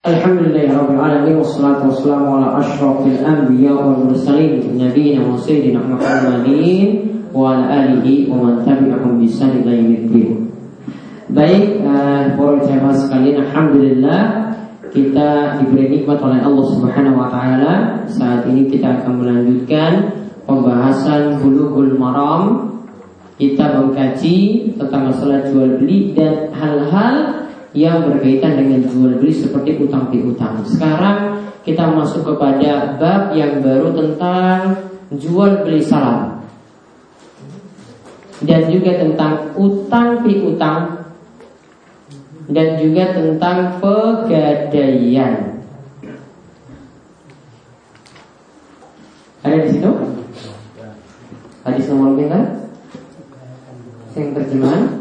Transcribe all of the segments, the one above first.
Alhamdulillahirrahmanirrahim Wassalatu wassalamu ala ashrafil anbiya wal mursalin Nabiina wa sayyidina Muhammadin Wa ala alihi wa man tabi'ahum bisan ila Baik, uh, para jemaah sekalian Alhamdulillah Kita diberi nikmat oleh Allah subhanahu wa ta'ala. Saat ini kita akan melanjutkan Pembahasan bulughul maram Kita mengkaji tentang masalah jual beli Dan hal-hal yang berkaitan dengan jual beli seperti utang piutang. Sekarang kita masuk kepada bab yang baru tentang jual beli salam dan juga tentang utang piutang dan juga tentang pegadaian. Ada di situ? Hadis nomor berapa? Yang terjemahan?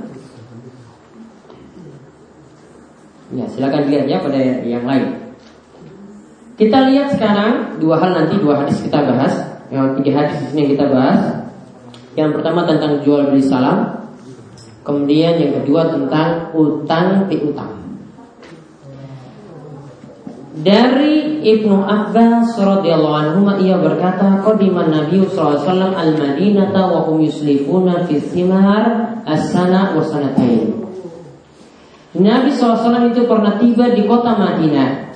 Ya, silakan dilihat ya pada yang lain. Kita lihat sekarang dua hal nanti dua hadis kita bahas. Yang tiga hadis di kita bahas. Yang pertama tentang jual beli salam. Kemudian yang kedua tentang utang piutang. Dari Ibnu Abbas radhiyallahu anhu ia berkata, "Qadiman Nabi sallallahu alaihi wasallam al-Madinata wa hum yuslifuna fi thimar as-sana wa sanatain." Nabi SAW itu pernah tiba di kota Madinah.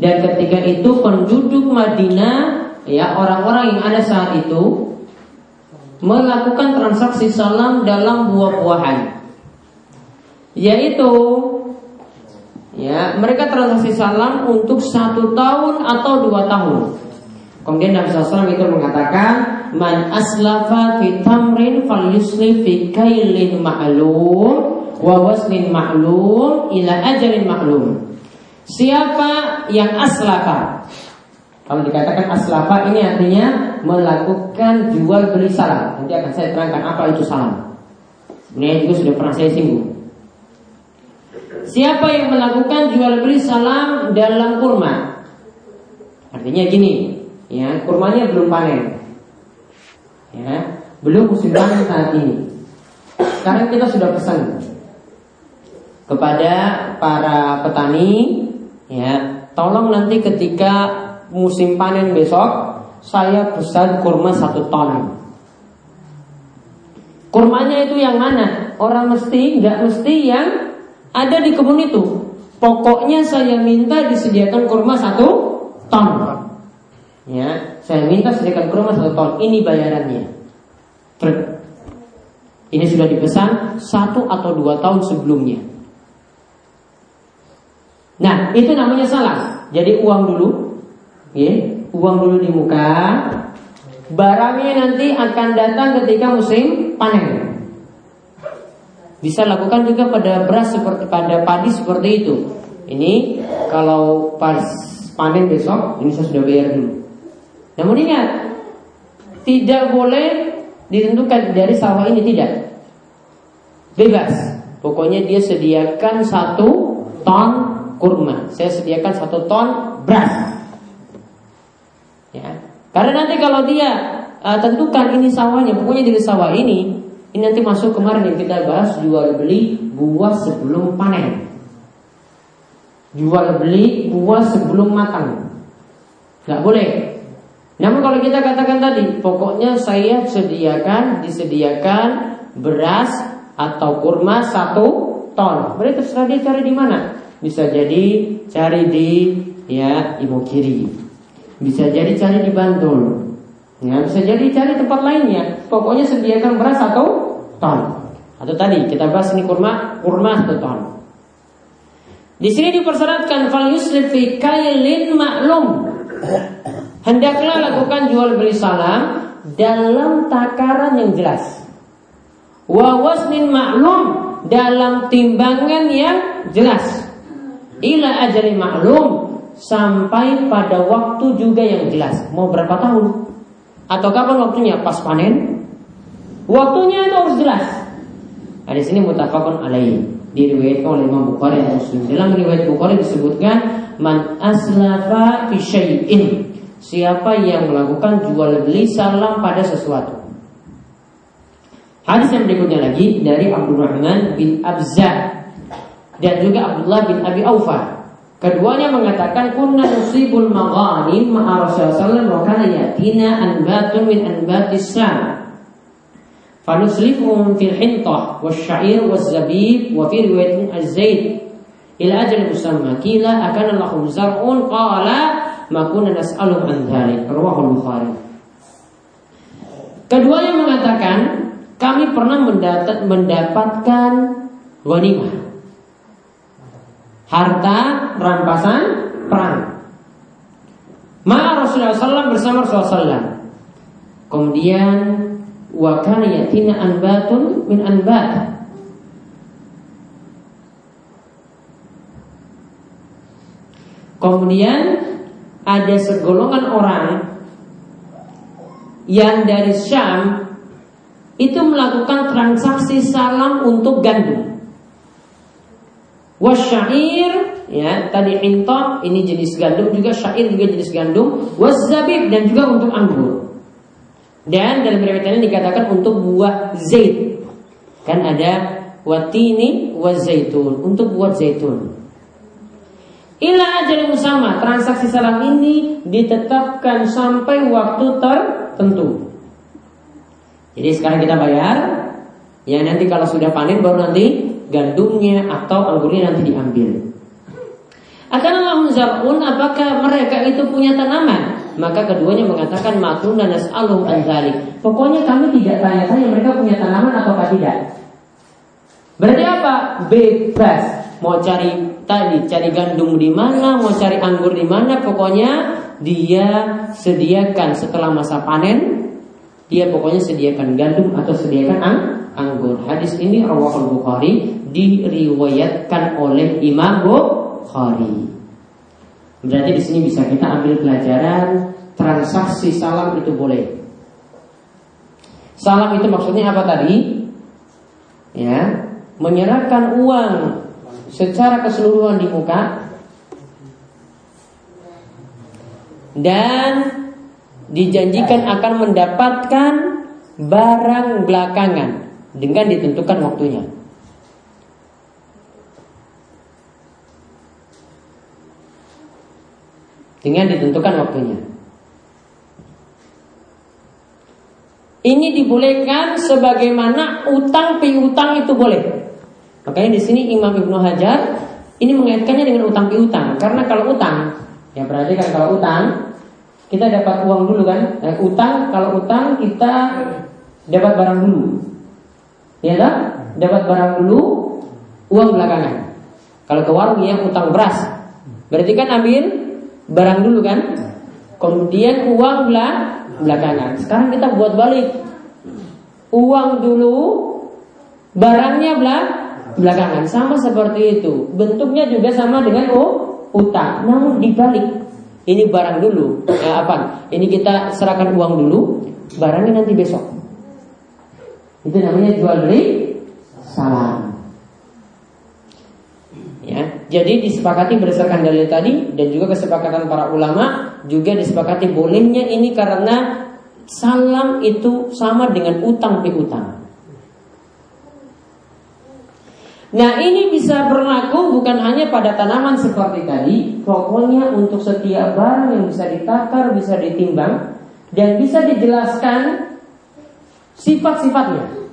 Dan ketika itu penduduk Madinah ya Orang-orang yang ada saat itu Melakukan transaksi salam dalam buah-buahan Yaitu ya Mereka transaksi salam untuk satu tahun atau dua tahun. Kemudian Nabi SAW itu mengatakan Man aslafa fi tamrin fal kailin ma'lum wa wasnin maklum ila ajalin maklum. Siapa yang aslafa? Kalau dikatakan aslafa ini artinya melakukan jual beli salam. Nanti akan saya terangkan apa itu salam. Sebenarnya juga sudah pernah saya singgung. Siapa yang melakukan jual beli salam dalam kurma? Artinya gini, ya kurmanya belum panen, ya belum musim panen saat ini. Sekarang kita sudah pesan kepada para petani ya tolong nanti ketika musim panen besok saya pesan kurma satu ton. Kurmanya itu yang mana? Orang mesti nggak mesti yang ada di kebun itu. Pokoknya saya minta disediakan kurma satu ton. Ya saya minta sediakan kurma satu ton. Ini bayarannya. Ini sudah dipesan satu atau dua tahun sebelumnya Nah, itu namanya salah. Jadi uang dulu, ya, uang dulu di muka. Barangnya nanti akan datang ketika musim panen. Bisa lakukan juga pada beras seperti pada padi seperti itu. Ini kalau pas panen besok, ini saya sudah bayar dulu. Namun ingat, tidak boleh ditentukan dari sawah ini tidak. Bebas. Pokoknya dia sediakan satu ton kurma. Saya sediakan satu ton beras. Ya. Karena nanti kalau dia uh, tentukan ini sawahnya, pokoknya di sawah ini, ini nanti masuk kemarin yang kita bahas jual beli buah sebelum panen. Jual beli buah sebelum matang. Nggak boleh. Namun kalau kita katakan tadi, pokoknya saya sediakan, disediakan beras atau kurma satu ton. Berarti terserah dia cari di mana. Bisa jadi cari di ya ibu kiri. Bisa jadi cari di Bantul. Ya, bisa jadi cari tempat lainnya. Pokoknya sediakan beras atau ton. Atau tadi kita bahas ini kurma, kurma atau ton. Di sini dipersyaratkan fal fi kailin maklum. Hendaklah lakukan jual beli salam dalam takaran yang jelas. Wa wasnin maklum dalam timbangan yang jelas ila ajali maklum sampai pada waktu juga yang jelas. Mau berapa tahun? Atau kapan waktunya? Pas panen? Waktunya itu harus jelas. Nah, di sini mutafakun alaih diriwayatkan oleh Imam Bukhari dan Muslim. Dalam riwayat Bukhari disebutkan man aslafa fi syai'in. Siapa yang melakukan jual beli salam pada sesuatu. Hadis yang berikutnya lagi dari Abdurrahman bin Abza dan juga Abdullah bin Abi Aufa. Keduanya mengatakan kunna nusibul maghanim ma'a Rasulullah sallallahu alaihi yatina anbatun min anbatis Syam. Fanuslifuhum fil hintah wasyair wazzabib wa fi riwayatin az-zaid ila ajal musamma kila akan lahum zar'un qala ma kunna nas'alu an dhalik rawahul bukhari Keduanya mengatakan kami pernah mendapatkan ghanimah harta rampasan perang. Ma Rasulullah SAW bersama Rasulullah SAW. Kemudian wa yatina anbatun min anbat. Kemudian ada segolongan orang yang dari Syam itu melakukan transaksi salam untuk gandum. Wasyair ya tadi intok ini jenis gandum juga syair juga jenis gandum. Wazabib dan juga untuk anggur. Dan dalam riwayat ini dikatakan untuk buah zait kan ada watini wazaitun untuk buat zaitun. Ila ajal sama transaksi salam ini ditetapkan sampai waktu tertentu. Jadi sekarang kita bayar, ya nanti kalau sudah panen baru nanti gandumnya atau anggurnya nanti diambil. Akan Allah zar'un apakah mereka itu punya tanaman? Maka keduanya mengatakan matun dan nas'alum anzalik. Pokoknya kami tidak tanya-tanya mereka punya tanaman atau tidak. Berarti apa? Bebas. Mau cari tadi cari gandum di mana, mau cari anggur di mana, pokoknya dia sediakan setelah masa panen, dia pokoknya sediakan gandum atau sediakan ang anggur. Hadis ini rawahul Bukhari diriwayatkan oleh Imam Bukhari. Berarti di sini bisa kita ambil pelajaran transaksi salam itu boleh. Salam itu maksudnya apa tadi? Ya, menyerahkan uang secara keseluruhan di muka dan dijanjikan akan mendapatkan barang belakangan dengan ditentukan waktunya. dengan ditentukan waktunya. Ini dibolehkan sebagaimana utang piutang itu boleh. Makanya di sini Imam Ibnu Hajar ini mengaitkannya dengan utang piutang karena kalau utang ya berarti kan kalau utang kita dapat uang dulu kan? Eh, utang kalau utang kita dapat barang dulu. Ya kan dapat barang dulu uang belakangan. Kalau ke warung yang utang beras. Berarti kan ambil barang dulu kan? Kemudian uang belah belakangan. Sekarang kita buat balik. Uang dulu barangnya belah belakangan. Sama seperti itu. Bentuknya juga sama dengan oh, utang. Namun dibalik ini barang dulu. Eh, apa ini kita serahkan uang dulu barangnya nanti besok. Itu namanya jual beli salam. Ya, jadi disepakati berdasarkan dalil tadi dan juga kesepakatan para ulama juga disepakati bolehnya ini karena salam itu sama dengan utang piutang. Nah ini bisa berlaku bukan hanya pada tanaman seperti tadi Pokoknya untuk setiap barang yang bisa ditakar, bisa ditimbang Dan bisa dijelaskan sifat-sifatnya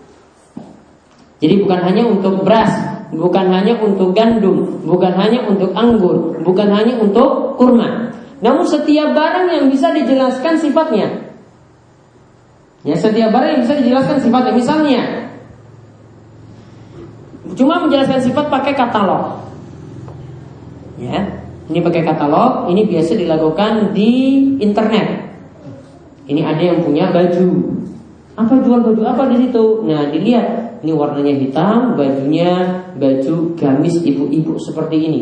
Jadi bukan hanya untuk beras bukan hanya untuk gandum, bukan hanya untuk anggur, bukan hanya untuk kurma. Namun setiap barang yang bisa dijelaskan sifatnya. Ya, setiap barang yang bisa dijelaskan sifatnya. Misalnya, cuma menjelaskan sifat pakai katalog. Ya, ini pakai katalog, ini biasa dilakukan di internet. Ini ada yang punya baju. Apa jual baju apa di situ? Nah, dilihat ini warnanya hitam, bajunya baju gamis ibu-ibu seperti ini.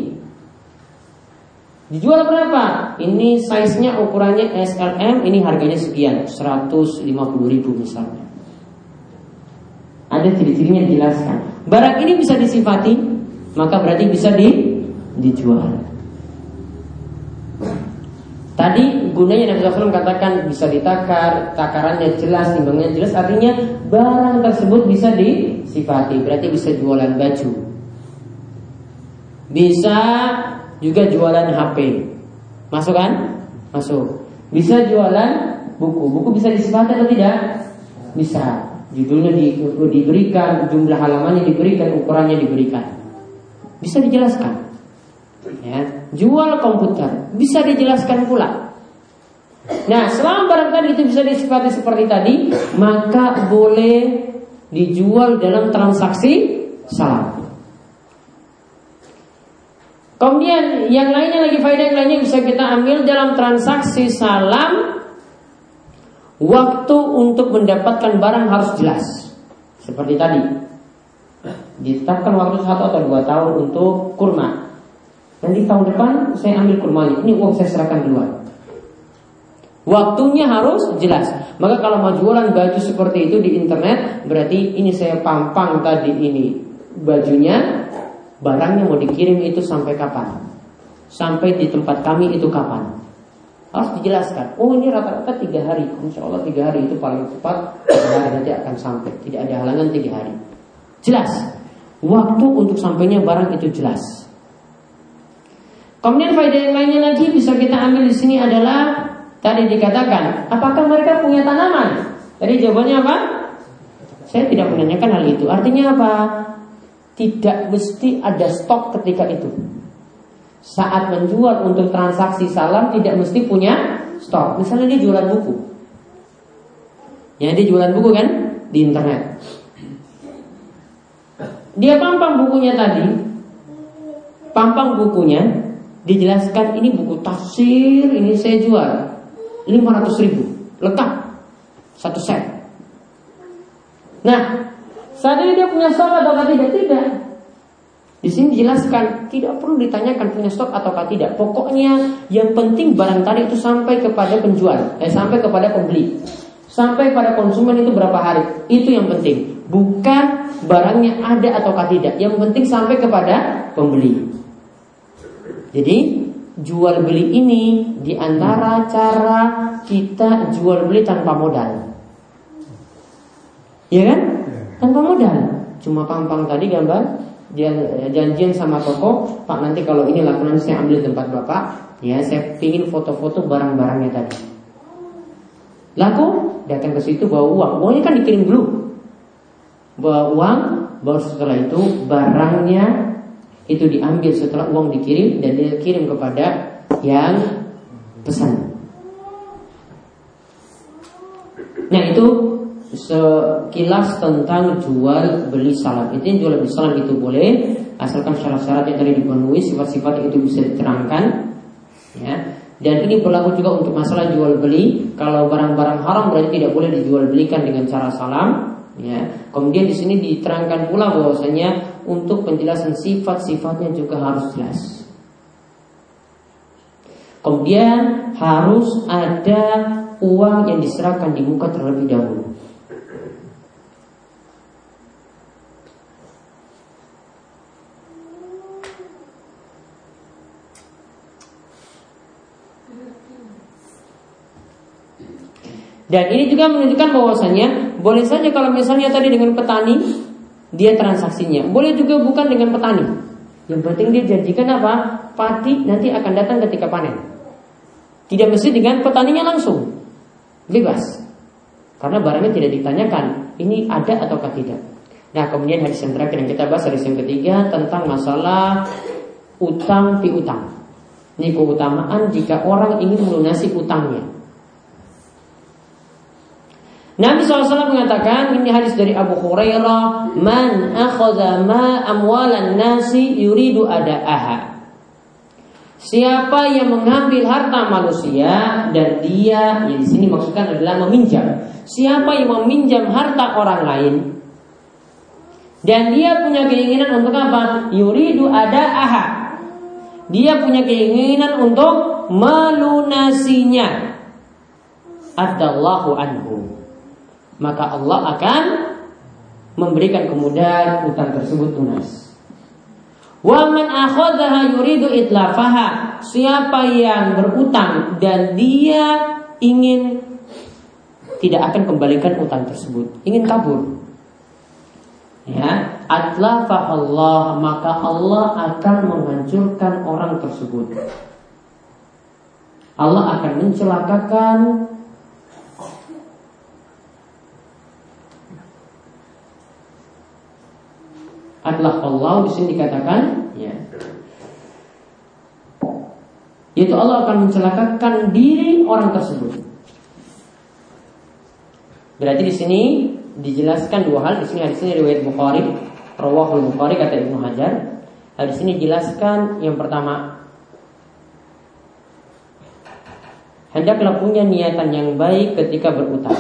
Dijual berapa? Ini size-nya ukurannya SLM, ini harganya sekian, 150 ribu misalnya. Ada ciri-cirinya dijelaskan. Barang ini bisa disifati, maka berarti bisa di, dijual. Tadi gunanya Nabi SAW katakan bisa ditakar, takarannya jelas, timbangnya jelas, artinya barang tersebut bisa disifati, berarti bisa jualan baju, bisa juga jualan HP. Masuk kan? Masuk. Bisa jualan buku. Buku bisa disifati atau tidak? Bisa. Judulnya di, diberikan, jumlah halamannya diberikan, ukurannya diberikan. Bisa dijelaskan. Ya, jual komputer bisa dijelaskan pula. Nah, selama barang tadi itu bisa disifati seperti tadi, maka boleh dijual dalam transaksi salam. Kemudian yang lainnya lagi faedah yang lainnya bisa kita ambil dalam transaksi salam Waktu untuk mendapatkan barang harus jelas. Seperti tadi. Ditetapkan waktu satu atau dua tahun untuk kurma. Nanti tahun depan saya ambil kurmanya Ini uang saya serahkan duluan. Waktunya harus jelas. Maka kalau mau jualan baju seperti itu di internet Berarti ini saya pampang tadi ini. Bajunya barangnya mau dikirim itu sampai kapan? Sampai di tempat kami itu kapan? Harus dijelaskan. Oh ini rata-rata tiga hari. Insya Allah tiga hari itu paling cepat. Tiga hari nanti akan sampai. Tidak ada halangan tiga hari. Jelas. Waktu untuk sampainya barang itu jelas. Kemudian faedah yang lainnya lagi bisa kita ambil di sini adalah tadi dikatakan, apakah mereka punya tanaman? Tadi jawabannya apa? Saya tidak menanyakan hal itu. Artinya apa? tidak mesti ada stok ketika itu. Saat menjual untuk transaksi salam tidak mesti punya stok. Misalnya dia jualan buku. Ya dia jualan buku kan di internet. Dia pampang bukunya tadi. Pampang bukunya dijelaskan ini buku tafsir ini saya jual 500 ribu lengkap satu set. Nah saat ini dia punya stok atau tidak? Tidak. Di sini dijelaskan tidak perlu ditanyakan punya stok atau tidak. Pokoknya yang penting barang tadi itu sampai kepada penjual, eh sampai kepada pembeli, sampai pada konsumen itu berapa hari. Itu yang penting. Bukan barangnya ada atau tidak. Yang penting sampai kepada pembeli. Jadi jual beli ini di antara cara kita jual beli tanpa modal. Ya kan? tanpa modal cuma pampang tadi gambar janjian sama toko pak nanti kalau ini lakukan saya ambil tempat bapak. Ya saya ingin foto-foto barang-barangnya tadi. Laku datang ke situ bawa uang? Uangnya kan dikirim dulu. Bawa uang baru setelah itu barangnya itu diambil. Setelah uang dikirim dan dia kirim kepada yang pesan. Nah itu sekilas tentang jual beli salam. Itu jual beli salam itu boleh asalkan syarat-syarat yang tadi dipenuhi, sifat-sifat itu bisa diterangkan. Ya. Dan ini berlaku juga untuk masalah jual beli. Kalau barang-barang haram berarti tidak boleh dijual belikan dengan cara salam. Ya. Kemudian di sini diterangkan pula bahwasanya untuk penjelasan sifat-sifatnya juga harus jelas. Kemudian harus ada uang yang diserahkan di muka terlebih dahulu. Dan ini juga menunjukkan bahwasanya boleh saja kalau misalnya tadi dengan petani dia transaksinya, boleh juga bukan dengan petani. Yang penting dia janjikan apa? Padi nanti akan datang ketika panen. Tidak mesti dengan petaninya langsung. Bebas. Karena barangnya tidak ditanyakan, ini ada ataukah tidak. Nah, kemudian hadis yang terakhir yang kita bahas hadis yang ketiga tentang masalah utang piutang. Ini keutamaan jika orang ingin melunasi utangnya. Nabi SAW mengatakan ini hadis dari Abu Hurairah, "Man akhadha ma amwalan nasi yuridu ada'aha." Siapa yang mengambil harta manusia dan dia yang di sini maksudkan adalah meminjam. Siapa yang meminjam harta orang lain dan dia punya keinginan untuk apa? Yuridu ada'aha. Dia punya keinginan untuk melunasinya. Adallahu anhu maka Allah akan memberikan kemudahan utang tersebut lunas. Wa man yuridu itlafaha. Siapa yang berutang dan dia ingin tidak akan kembalikan utang tersebut, ingin kabur. ya Allah maka Allah akan menghancurkan orang tersebut Allah akan mencelakakan adalah Allah di sini dikatakan ya itu Allah akan mencelakakan diri orang tersebut. Berarti di sini dijelaskan dua hal. Di sini hadis ini riwayat Bukhari, Rawahul Bukhari kata Ibnu Hajar. Hadis ini jelaskan yang pertama Hendaklah punya niatan yang baik ketika berutang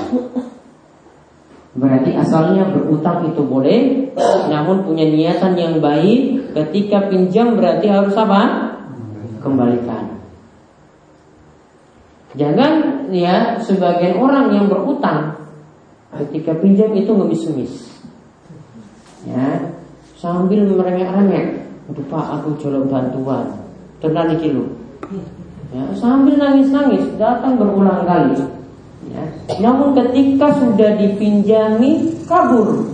Berarti asalnya berutang itu boleh Namun punya niatan yang baik Ketika pinjam berarti harus apa? Kembalikan Jangan ya sebagian orang yang berutang ketika pinjam itu ngemis-ngemis. Ya, sambil merengek-rengek. Aduh Pak, aku jual bantuan. Tenang iki lu. Ya, sambil nangis-nangis datang berulang kali. Ya. Namun ketika sudah dipinjami kabur.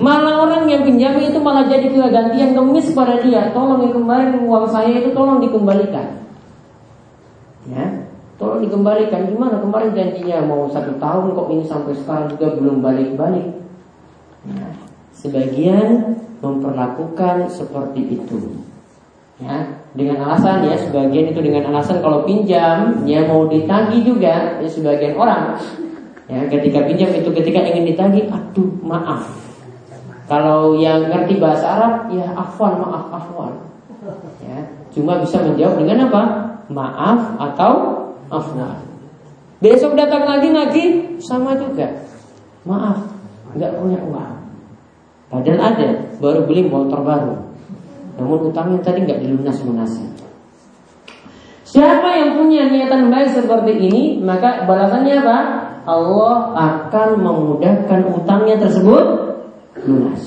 Malah orang yang pinjami itu malah jadi kegantian kemis pada dia. Tolong yang kemarin uang saya itu tolong dikembalikan. Ya, Tolong dikembalikan gimana kemarin janjinya mau satu tahun kok ini sampai sekarang juga belum balik-balik. Nah, sebagian memperlakukan seperti itu. Ya, dengan alasan ya sebagian itu dengan alasan kalau pinjam ya mau ditagih juga ya sebagian orang ya ketika pinjam itu ketika ingin ditagih aduh maaf kalau yang ngerti bahasa Arab ya afwan maaf afwan ya cuma bisa menjawab dengan apa maaf atau afwan. Besok datang lagi lagi sama juga. Maaf, nggak punya uang. Padahal ada, baru beli motor baru. Namun utangnya tadi nggak dilunas lunasi. Siapa yang punya niatan baik seperti ini, maka balasannya apa? Allah akan memudahkan utangnya tersebut lunas.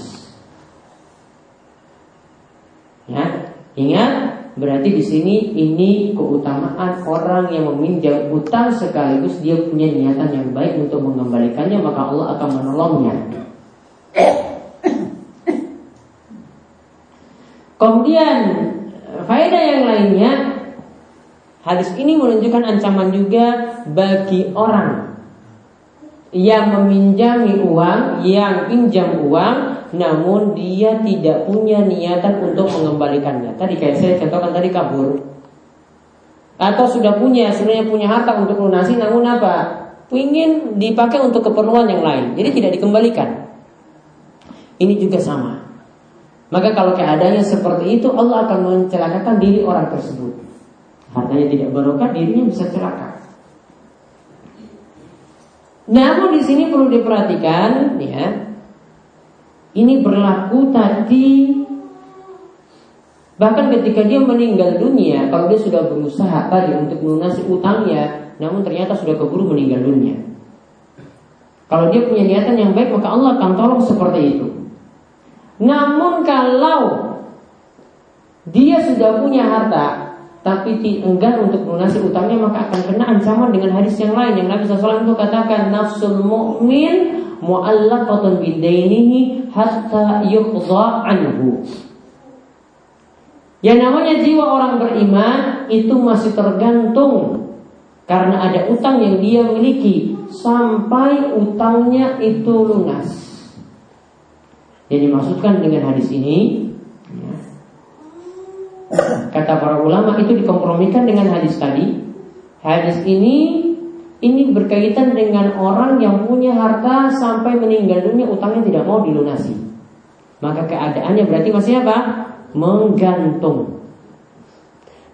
Ya, ingat Berarti di sini ini keutamaan orang yang meminjam utang sekaligus dia punya niatan yang baik untuk mengembalikannya maka Allah akan menolongnya. Kemudian faedah yang lainnya hadis ini menunjukkan ancaman juga bagi orang yang meminjami uang, yang pinjam uang namun dia tidak punya niatan untuk mengembalikannya. Tadi kayak saya contohkan tadi kabur. Atau sudah punya, sebenarnya punya harta untuk lunasi namun apa? Ingin dipakai untuk keperluan yang lain. Jadi tidak dikembalikan. Ini juga sama. Maka kalau keadaannya seperti itu Allah akan mencelakakan diri orang tersebut. Hartanya tidak barokah, dirinya bisa celaka. Namun di sini perlu diperhatikan ya, ini berlaku tadi Bahkan ketika dia meninggal dunia Kalau dia sudah berusaha tadi untuk melunasi utangnya Namun ternyata sudah keburu meninggal dunia Kalau dia punya niatan yang baik Maka Allah akan tolong seperti itu Namun kalau Dia sudah punya harta Tapi enggan untuk melunasi utangnya Maka akan kena ancaman dengan hadis yang lain Yang Nabi SAW itu katakan Nafsul mu'min mu'allaqatun bidainihi hatta yuqdha anhu. Yang namanya jiwa orang beriman itu masih tergantung karena ada utang yang dia miliki sampai utangnya itu lunas. Yang dimaksudkan dengan hadis ini kata para ulama itu dikompromikan dengan hadis tadi. Hadis ini ini berkaitan dengan orang yang punya harta sampai meninggal dunia utangnya tidak mau dilunasi. Maka keadaannya berarti masih apa? Menggantung.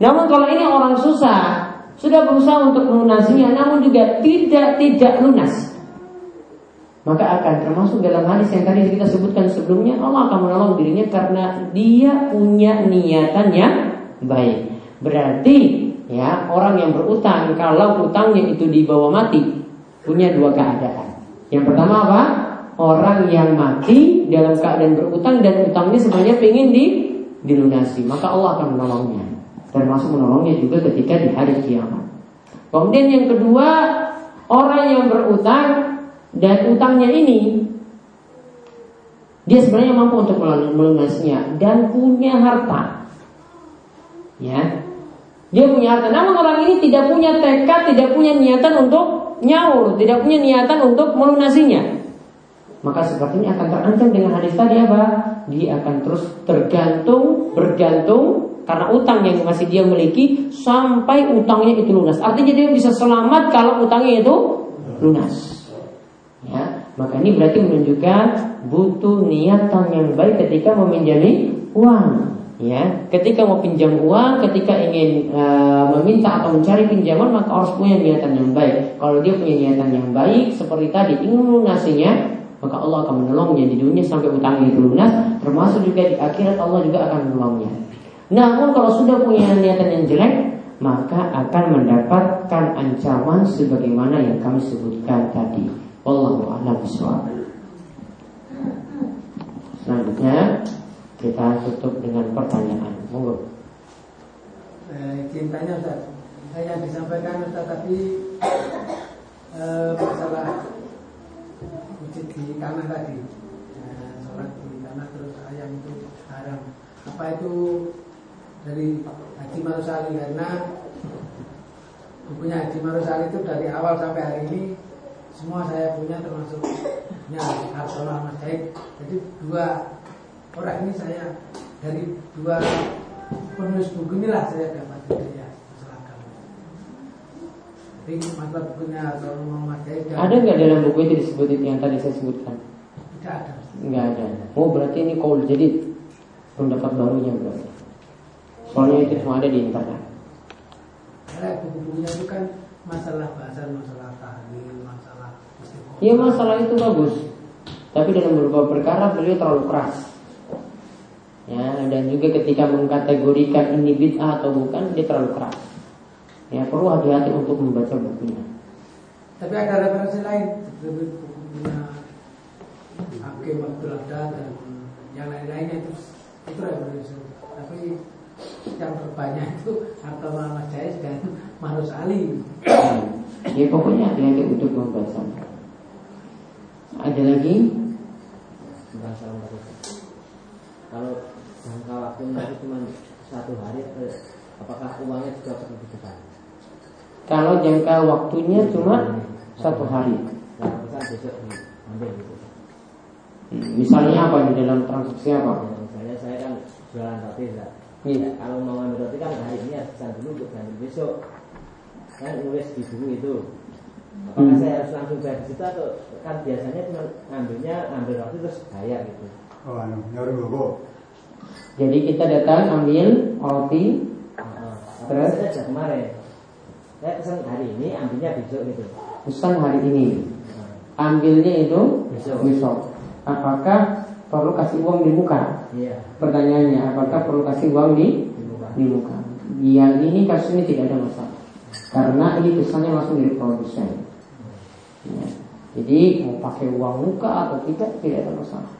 Namun kalau ini orang susah, sudah berusaha untuk melunasinya namun juga tidak tidak lunas. Maka akan termasuk dalam hadis yang tadi kita sebutkan sebelumnya Allah akan menolong dirinya karena dia punya niatan yang baik. Berarti ya orang yang berutang kalau utangnya itu dibawa mati punya dua keadaan. Yang pertama apa? Orang yang mati dalam keadaan berutang dan utangnya sebenarnya ingin di dilunasi, maka Allah akan menolongnya. Termasuk menolongnya juga ketika di hari kiamat. Kemudian yang kedua, orang yang berutang dan utangnya ini Dia sebenarnya mampu untuk melunasinya dan punya harta. Ya. Dia punya harta. Namun orang ini tidak punya tekad, tidak punya niatan untuk nyaur, tidak punya niatan untuk melunasinya. Maka seperti ini akan terancam dengan hadis tadi apa? Dia akan terus tergantung, bergantung karena utang yang masih dia miliki sampai utangnya itu lunas. Artinya dia bisa selamat kalau utangnya itu lunas. Maka ini berarti menunjukkan butuh niatan yang baik ketika meminjami uang. Ya, ketika mau pinjam uang, ketika ingin uh, meminta atau mencari pinjaman, maka harus punya niatan yang baik. Kalau dia punya niatan yang baik, seperti tadi ingin melunasinya, maka Allah akan menolongnya di dunia sampai utangnya itu lunas. Termasuk juga di akhirat Allah juga akan menolongnya. Namun kalau sudah punya niatan yang jelek, maka akan mendapatkan ancaman sebagaimana yang kami sebutkan tadi. Wallahu a'lam Selanjutnya kita tutup dengan pertanyaan. Monggo. Eh, cintanya Ustaz. Saya disampaikan Ustaz tadi eh, masalah wujud di tanah tadi. Eh, sholat di tanah terus ayam itu haram. Apa itu dari Haji Marusali karena bukunya Haji Marusali itu dari awal sampai hari ini semua saya punya termasuk punya Harsono Mas Jadi dua orang ini saya dari dua penulis buku inilah saya dapat ya masalah agama. Jadi masalah bukunya atau Muhammad Jahid. Ada nggak dalam buku itu disebut itu yang tadi saya sebutkan? Tidak ada. Nggak ada. Oh berarti ini kau jadi pendapat barunya berarti. Soalnya itu semua ada di internet. Karena buku-bukunya itu kan masalah bahasa, masalah Iya masalah itu bagus. Tapi dalam beberapa perkara beliau terlalu keras. Ya dan juga ketika mengkategorikan ini bid'ah atau bukan dia terlalu keras. Ya perlu hati-hati untuk membaca bukunya. Tapi ada referensi lain seperti bukunya Hakim Abdul dan yang lain-lainnya itu itu referensi. Tapi yang terbanyak itu Harta Muhammad Jais dan Marus Ali. Ya pokoknya hati-hati untuk membaca ada lagi kalau jangka waktunya itu cuma satu hari apakah uangnya juga perlu depan? Kalau jangka waktunya cuma satu hari. Gitu. Hmm, misalnya apa di dalam transaksi apa? Ya, misalnya saya kan jualan roti ya. Iya. Kalau mau ngambil roti kan hari ini harus pesan dulu untuk besok. Kan nulis di buku itu. Apakah hmm. saya harus langsung bayar di situ atau kan biasanya cuma ngambilnya ngambil roti terus bayar gitu. Oh, anu, nyaru dulu. Jadi kita datang ambil roti. Terus saya kemarin. Saya pesan hari ini, ambilnya besok gitu. Pesan hari ini. Ambilnya itu besok. besok. Apakah perlu kasih uang di muka? Iya. Pertanyaannya, apakah perlu kasih uang di di muka? Di muka. Yang ini kasus ini tidak ada masalah. Karena ini pesannya langsung dari produsen. Ya. Jadi mau pakai uang muka atau tidak tidak ada masalah.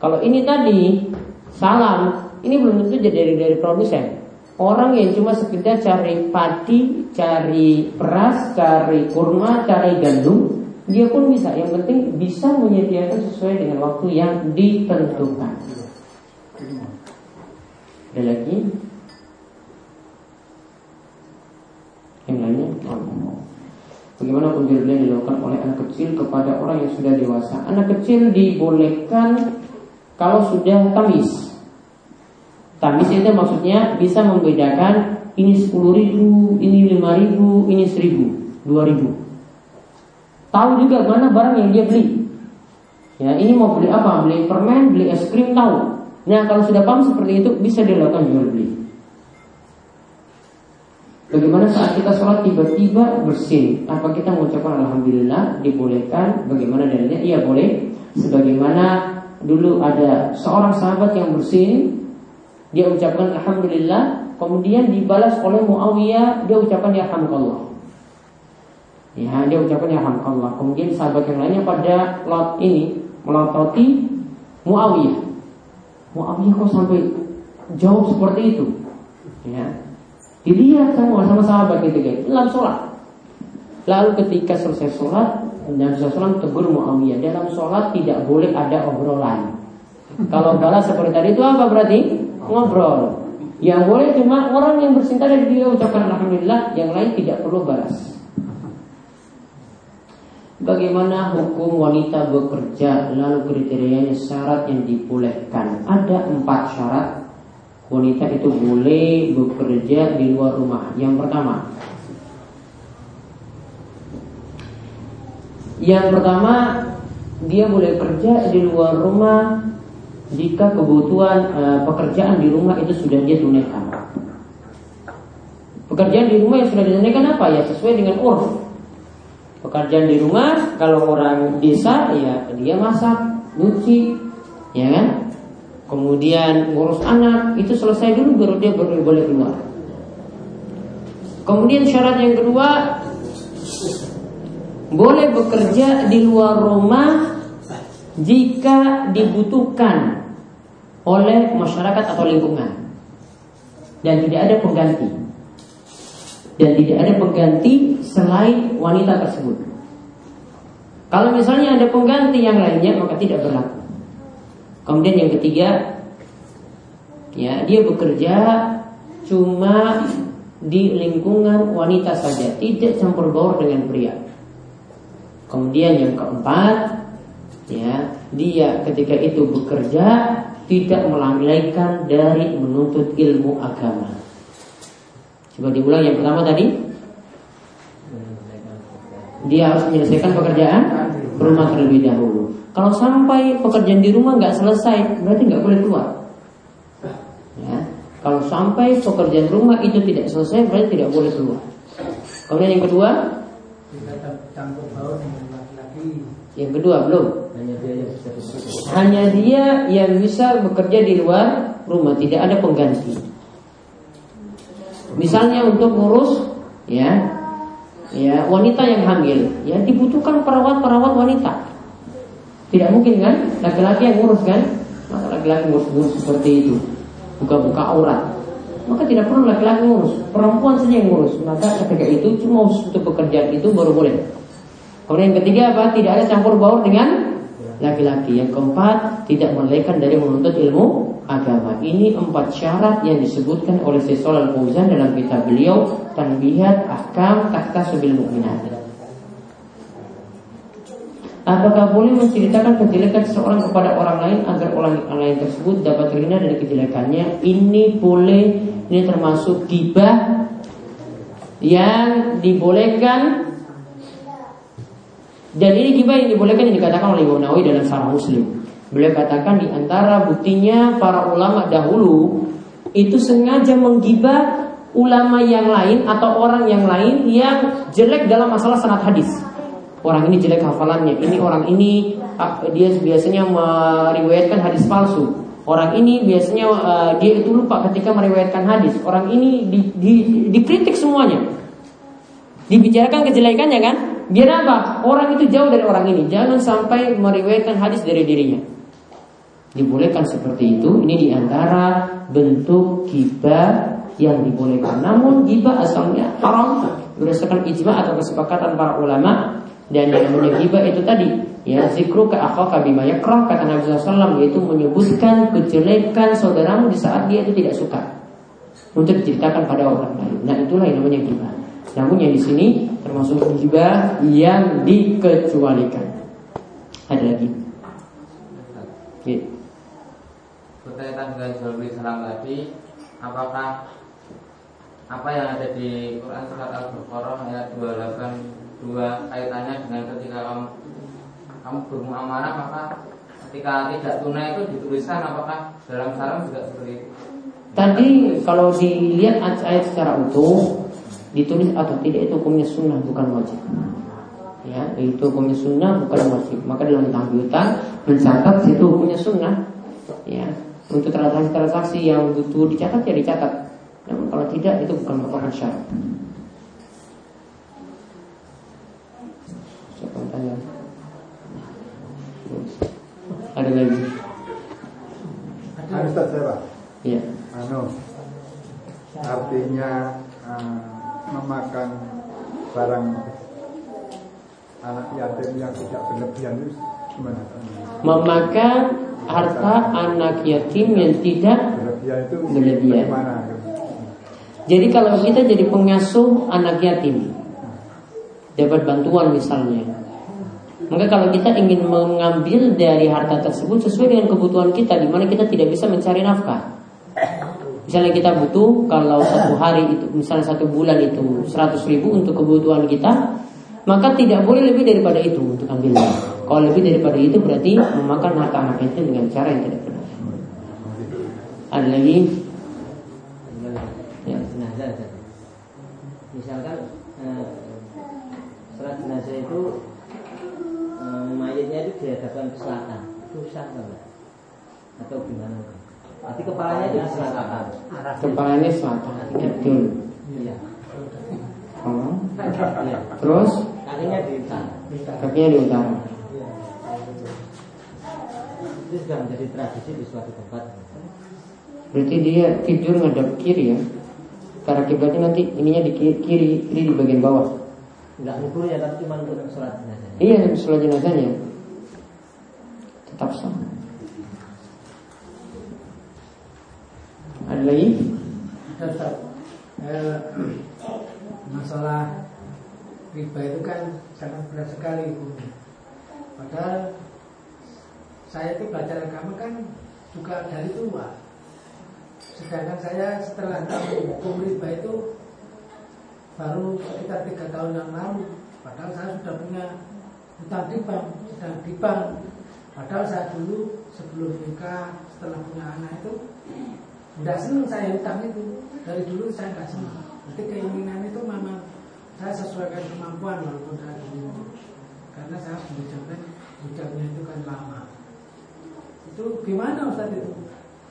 Kalau ini tadi salam ini belum tentu jadi dari dari produsen. Orang yang cuma sekedar cari padi, cari beras, cari kurma, cari gandum, dia pun bisa. Yang penting bisa menyediakan sesuai dengan waktu yang ditentukan. Ada lagi? Yang lainnya? Bagaimana penjualan dilakukan oleh anak kecil kepada orang yang sudah dewasa? Anak kecil dibolehkan kalau sudah tamis. Tamis itu maksudnya bisa membedakan ini 10 ribu, ini 5 ribu, ini 1000, 2000 Tahu juga mana barang yang dia beli. Ya ini mau beli apa? Beli permen, beli es krim, tahu. Nah kalau sudah paham seperti itu bisa dilakukan jual beli Bagaimana saat kita sholat tiba-tiba bersin? Apa kita mengucapkan Alhamdulillah Dibolehkan. Bagaimana dalilnya? Iya boleh. Sebagaimana dulu ada seorang sahabat yang bersin dia ucapkan alhamdulillah kemudian dibalas oleh Muawiyah dia ucapkan ya hamdallah. Ya dia ucapkan ya hamdallah. Kemudian sahabat yang lainnya pada lot ini melototi Muawiyah. Muawiyah kok sampai jauh seperti itu? Ya dilihat semua sama sahabat gitu guys dalam sholat lalu ketika selesai sholat Nabi SAW tegur Muawiyah dalam sholat tidak boleh ada obrolan. Kalau balas seperti tadi itu apa berarti? Ngobrol. Yang boleh cuma orang yang bercinta dari dia ucapkan Alhamdulillah, yang lain tidak perlu balas. Bagaimana hukum wanita bekerja lalu kriterianya syarat yang dibolehkan? Ada empat syarat wanita itu boleh bekerja di luar rumah. Yang pertama, Yang pertama, dia boleh kerja di luar rumah jika kebutuhan e, pekerjaan di rumah itu sudah dia tunaikan. Pekerjaan di rumah yang sudah ditunaikan apa ya sesuai dengan urf. Pekerjaan di rumah kalau orang desa ya dia masak, nyuci, ya kan? Kemudian ngurus anak itu selesai dulu baru dia boleh boleh keluar. Kemudian syarat yang kedua boleh bekerja di luar rumah jika dibutuhkan oleh masyarakat atau lingkungan dan tidak ada pengganti dan tidak ada pengganti selain wanita tersebut. Kalau misalnya ada pengganti yang lainnya maka tidak berlaku. Kemudian yang ketiga, ya dia bekerja cuma di lingkungan wanita saja, tidak campur baur dengan pria. Kemudian yang keempat, ya, dia ketika itu bekerja tidak melalaikan dari menuntut ilmu agama. Coba diulang yang pertama tadi. Dia harus menyelesaikan pekerjaan rumah terlebih dahulu. Kalau sampai pekerjaan di rumah nggak selesai, berarti nggak boleh keluar. Ya. Kalau sampai pekerjaan rumah itu tidak selesai, berarti tidak boleh keluar. Kemudian yang kedua, yang kedua belum. Hanya dia yang bisa Hanya dia yang bisa bekerja di luar rumah, tidak ada pengganti. Misalnya untuk ngurus ya ya wanita yang hamil, ya dibutuhkan perawat-perawat wanita. Tidak mungkin kan laki-laki yang ngurus kan? Masa laki-laki ngurus-ngurus seperti itu, buka-buka aurat. Maka tidak perlu laki-laki ngurus, perempuan saja yang ngurus. Maka ketika itu cuma untuk pekerjaan itu baru boleh. Kemudian yang ketiga apa? Tidak ada campur baur dengan laki-laki. Yang keempat, tidak melaikan dari menuntut ilmu agama. Ini empat syarat yang disebutkan oleh Syaikhul Al-Fauzan dalam kitab beliau Tanbihat Ahkam Takta Subil Mu'minat. Apakah boleh menceritakan kejelekan seseorang kepada orang lain agar orang lain tersebut dapat terhindar dari kejelekannya? Ini boleh, ini termasuk gibah yang dibolehkan dan ini gibah yang dibolehkan yang dikatakan oleh Imam Nawawi dalam Sarah Muslim. Beliau katakan di antara buktinya para ulama dahulu itu sengaja menggibah ulama yang lain atau orang yang lain yang jelek dalam masalah sanad hadis. Orang ini jelek hafalannya, ini orang ini ah, dia biasanya meriwayatkan hadis palsu. Orang ini biasanya uh, dia itu lupa ketika meriwayatkan hadis. Orang ini di, di, dikritik semuanya. Dibicarakan kejelekannya kan? Biar apa? Orang itu jauh dari orang ini. Jangan sampai meriwayatkan hadis dari dirinya. Dibolehkan seperti itu. Ini di antara bentuk gibah yang dibolehkan. Namun gibah asalnya haram berdasarkan ijma atau kesepakatan para ulama dan yang namanya gibah itu tadi ya zikru ke akhaka bima yakrah kata Nabi SAW yaitu menyebutkan kejelekan saudaramu di saat dia itu tidak suka untuk diceritakan pada orang lain. Nah itulah yang namanya gibah. Namun yang di sini termasuk juga yang dikecualikan. Ada lagi? Oke. Berkaitan dengan salam tadi, apakah apa yang ada di Quran surat Al-Baqarah ayat 282 kaitannya dengan ketika kamu kamu bermuamalah maka ketika tidak tunai itu dituliskan apakah dalam salam juga seperti itu? Tadi kalau dilihat ayat secara utuh ditulis atau tidak itu hukumnya sunnah bukan wajib. Ya itu hukumnya sunnah bukan wajib. Maka dalam tambiutan mencatat itu hukumnya sunnah. Ya untuk transaksi-transaksi yang butuh dicatat ya dicatat. Namun kalau tidak itu bukan merupakan syarat tanya ada lagi Ada Ustaz saya Pak. ya Anu, artinya eh, memakan barang anak yatim yang tidak berlebihan itu gimana? Memakan harta anak yatim yang tidak Berlebihan itu Berlebihan. bagaimana? Jadi kalau kita jadi pengasuh anak yatim Dapat bantuan misalnya Maka kalau kita ingin mengambil dari harta tersebut sesuai dengan kebutuhan kita di mana kita tidak bisa mencari nafkah Misalnya kita butuh kalau satu hari itu misalnya satu bulan itu 100 ribu untuk kebutuhan kita maka tidak boleh lebih daripada itu untuk ambilnya. Kalau lebih daripada itu berarti memakan harta anak yatim dengan cara yang tidak benar. Ada lagi? ya. misalkan eh, sholat jenazah itu mayatnya itu dihadapkan ke selatan itu sah nggak Mbak? atau gimana Nanti kepalanya itu di selatan Kepalanya selatan. Betul. iya Oh. iya Terus kakinya di utara kakinya di utara. itu sudah menjadi tradisi di suatu tempat Berarti dia tidur ngadap kiri ya. Karena kiblatnya nanti ininya di kiri, kiri, kiri di bagian bawah. Nggak ngukur ya tapi cuma untuk sholat jenazah Iya, sholat jenazahnya tetap sah. Ada lagi? Ustaz. Eh, masalah riba itu kan sangat berat sekali hukumnya. Padahal saya itu belajar agama kan juga dari tua. Sedangkan saya setelah tahu hukum riba itu baru sekitar tiga tahun yang lalu. Padahal saya sudah punya hutang di bank, sedang di bank. Padahal saya dulu sebelum nikah, setelah punya anak itu Nggak seneng saya hutang itu. Dari dulu saya nggak seneng. Jadi keinginan itu memang Saya sesuaikan kemampuan walaupun saya dulu. Karena saya mengucapkan Ucapnya itu kan lama. Itu gimana Ustaz itu?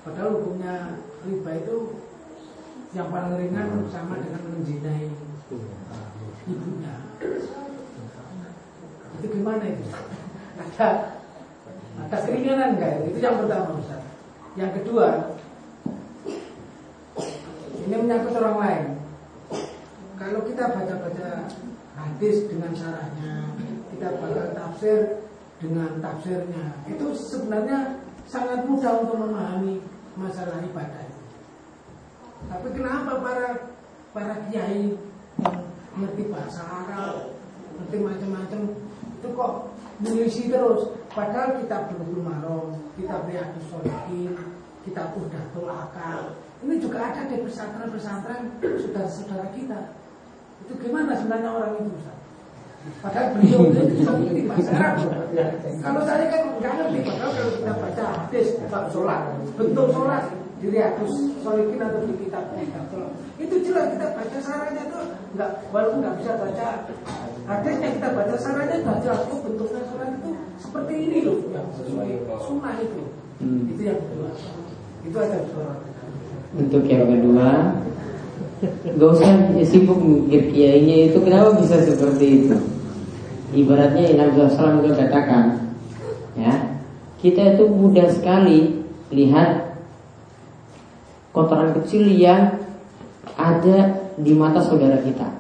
Padahal hukumnya riba itu Yang paling ringan sama dengan menzinai Ibunya Itu gimana itu Ada Ada keringanan nggak? Itu yang pertama Ustaz Yang kedua ini menyangkut orang lain. Kalau kita baca-baca hadis dengan syarahnya, kita baca tafsir dengan tafsirnya, itu sebenarnya sangat mudah untuk memahami masalah ibadah. Tapi kenapa para para kiai ngerti bahasa Arab, ngerti macam-macam, itu kok mengisi terus? Padahal kita belum marom, kita Riyadus Sholihin, kita udah akal, ini juga ada di pesantren-pesantren saudara-saudara kita. Itu gimana sebenarnya orang itu Ustaz? Padahal beliau itu bisa mengerti bahasa Arab. Kalau saya kan nggak ngerti. Padahal kalau kita baca hadis bab sholat, bentuk sholat di Riyadus Sholihin atau di kitab itu jelas kita baca saranya itu nggak walaupun nggak bisa baca hadisnya kita baca sudah jelas oh bentuknya sholat itu seperti ini loh yang sesuai sunnah itu. Hmm. Itu yang kedua. Itu ada suara. Untuk yang kedua Gak usah sibuk mikir kiainya itu kenapa bisa seperti itu Ibaratnya Nabi SAW juga katakan ya Kita itu mudah sekali lihat Kotoran kecil yang ada di mata saudara kita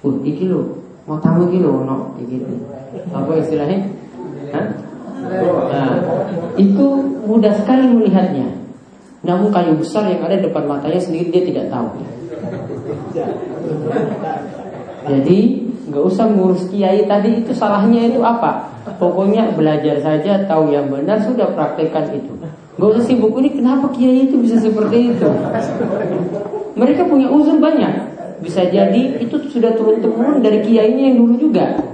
Uh, iki lo, matamu iki lo, no, iki lo. Apa istilahnya? Nah, itu mudah sekali melihatnya namun kayu besar yang ada depan matanya sendiri dia tidak tahu. Jadi nggak usah ngurus kiai tadi itu salahnya itu apa? Pokoknya belajar saja tahu yang benar sudah praktekkan itu. Gak usah sibuk ini kenapa kiai itu bisa seperti itu? Mereka punya uzur banyak. Bisa jadi itu sudah turun temurun dari kiainya yang dulu juga.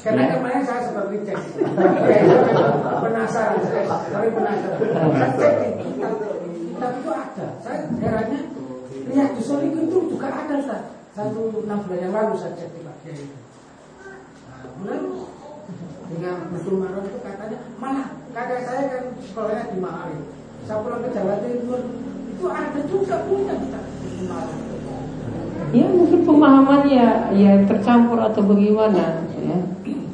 Karena Ya. kemarin saya seperti cek Ya, Penasaran saya penasaran Saya cek di kitab itu ada Saya herannya Lihat di itu juga ada Satu enam bulan yang lalu saya cek di Pak Kiai itu Nah, kemudian dengan Betul Maron itu katanya Mana kakak saya kan sekolahnya di Ma'arif Saya pulang ke Jawa Timur Itu ada juga punya kita Betul Maron Ya mungkin pemahamannya ya tercampur atau bagaimana ya.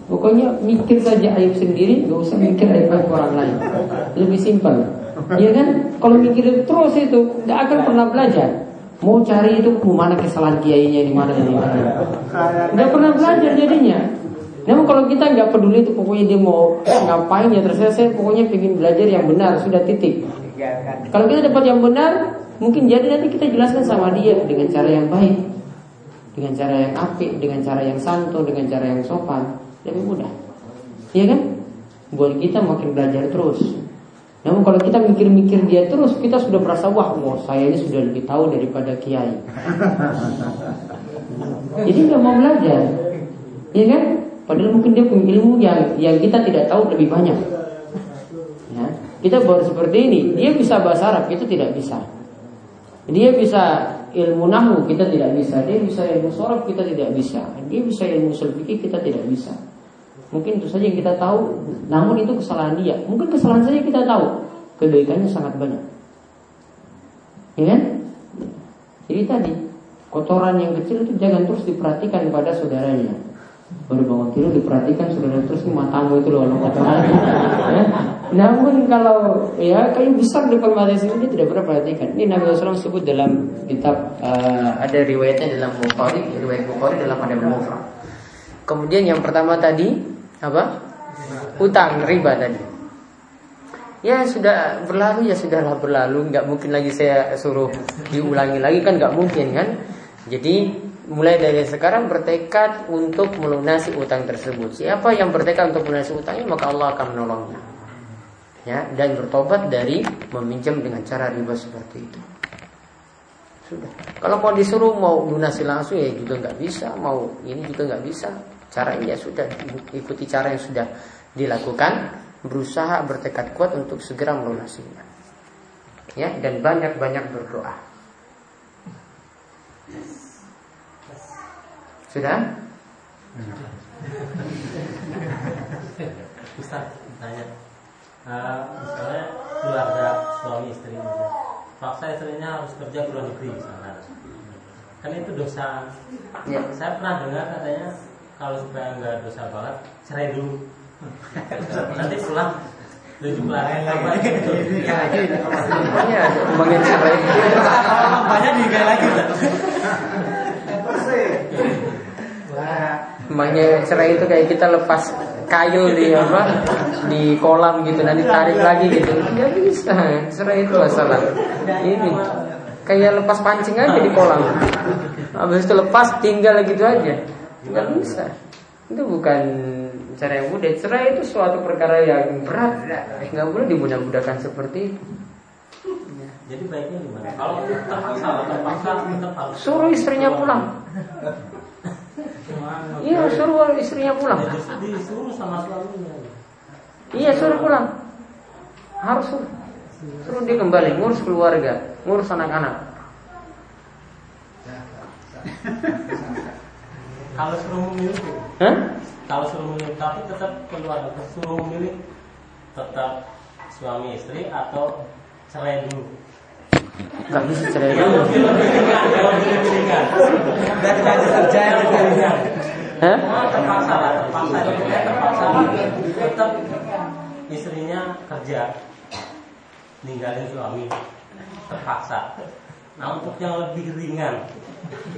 Pokoknya mikir saja aib sendiri, gak usah mikir aib orang lain. Lebih simpel. Ya kan? Kalau mikir terus itu, gak akan pernah belajar. Mau cari itu ke mana kesalahan kiainya di mana di mana. Nggak pernah belajar jadinya. Namun kalau kita nggak peduli itu pokoknya dia mau ngapain ya terserah saya pokoknya ingin belajar yang benar sudah titik. Kalau kita dapat yang benar mungkin jadi nanti kita jelaskan sama dia dengan cara yang baik, dengan cara yang apik, dengan cara yang santun, dengan cara yang sopan lebih mudah. Iya kan? Buat kita makin belajar terus. Namun kalau kita mikir-mikir dia terus, kita sudah merasa wah, wah saya ini sudah lebih tahu daripada kiai. Jadi nggak mau belajar, iya kan? Padahal mungkin dia punya ilmu yang yang kita tidak tahu lebih banyak. Ya, kita baru seperti ini, dia bisa bahasa Arab, kita tidak bisa. Dia bisa ilmu nahu, kita tidak bisa. Dia bisa ilmu sorab, kita tidak bisa. Dia bisa ilmu sulfiki, kita tidak bisa. Mungkin itu saja yang kita tahu, namun itu kesalahan dia. Mungkin kesalahan saja kita tahu, kebaikannya sangat banyak. Ya kan? Jadi tadi kotoran yang kecil itu jangan terus diperhatikan pada saudaranya. Baru bangun tidur diperhatikan saudara terus matamu itu loh kotoran. ya. Namun kalau ya kayu besar di mata dia tidak pernah perhatikan. Ini Nabi SAW sebut dalam kitab uh, ada riwayatnya dalam Bukhari, riwayat Bukhari dalam ada Mufrad. Kemudian yang pertama tadi apa? Utang riba tadi. Ya sudah berlalu ya sudahlah berlalu, nggak mungkin lagi saya suruh diulangi lagi kan nggak mungkin kan. Jadi mulai dari sekarang bertekad untuk melunasi utang tersebut. Siapa yang bertekad untuk melunasi utangnya maka Allah akan menolongnya. Ya, dan bertobat dari meminjam dengan cara riba seperti itu. Sudah. Kalau mau disuruh mau lunasi langsung ya juga nggak bisa, mau ini juga nggak bisa. Caranya ya sudah ikuti cara yang sudah dilakukan, berusaha bertekad kuat untuk segera melunasinya. Ya, dan banyak-banyak berdoa. Sudah? Ustaz, tanya. Uh, misalnya keluarga suami istri misalnya. Paksa istrinya harus kerja ke luar negeri misalnya. Kan itu dosa. Ya. Saya pernah dengar katanya kalau supaya nggak dosa banget cerai dulu nanti pulang tujuh belas apa itu Iya, bagian cerai. banyak juga lagi Makanya cerai itu kayak kita lepas kail di apa di kolam gitu nanti tarik lagi gitu. Nggak bisa cerai itu masalah. Ini kayak lepas pancing aja di kolam. Habis itu lepas tinggal gitu aja. Nggak bisa. Itu bukan cara yang mudah. Cerai itu suatu perkara yang berat. Nggak boleh dimudah-mudahkan seperti itu. Jadi baiknya gimana? Kalau terpaksa terpaksa harus suruh istrinya pulang iya suruh istrinya pulang. Ya, justru disuruh sama suaminya. Iya suruh pulang. Harus suruh. Suruh dia kembali ngurus keluarga ngurus anak-anak. Kalau suruh memilih Hah? kalau suruh memilih tapi tetap keluarga suruh memilih tetap suami istri atau cerai dulu nggak bisa cerai dulu Hah? terpaksa lah terpaksa terpaksa tetap istrinya kerja. Ninggalin suami. Terpaksa. Nah untuk yang lebih ringan.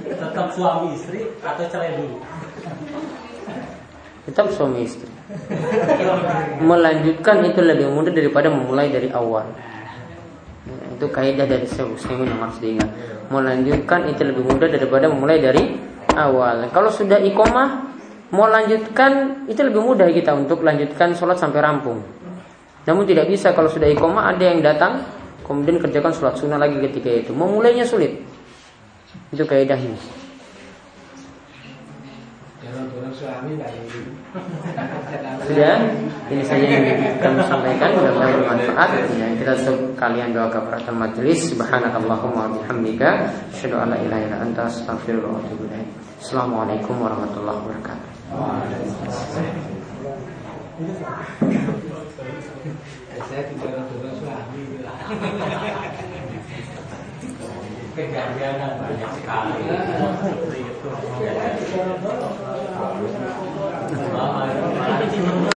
Tetap suami istri atau cerai dulu? Tetap suami istri. Melanjutkan itu lebih mudah daripada memulai dari awal itu kaidah dari Syekh yang harus diingat melanjutkan itu lebih mudah daripada memulai dari awal. Kalau sudah ikomah mau lanjutkan itu lebih mudah kita untuk lanjutkan sholat sampai rampung. Namun tidak bisa kalau sudah ikomah ada yang datang kemudian kerjakan sholat sunnah lagi ketika itu. Memulainya sulit. Itu kaidahnya sudah ini saja yang kami sampaikan mudah-mudahan bermanfaat. Ya kita sekalian doa kafaratul majelis. Subhanakallahumma wa bihamdika asyhadu an la ilaha illa anta astaghfiruka wa atubu ilaik. Assalamualaikum warahmatullahi wabarakatuh. Saya tidak dorong suami keganjangan banyak sekali. Itu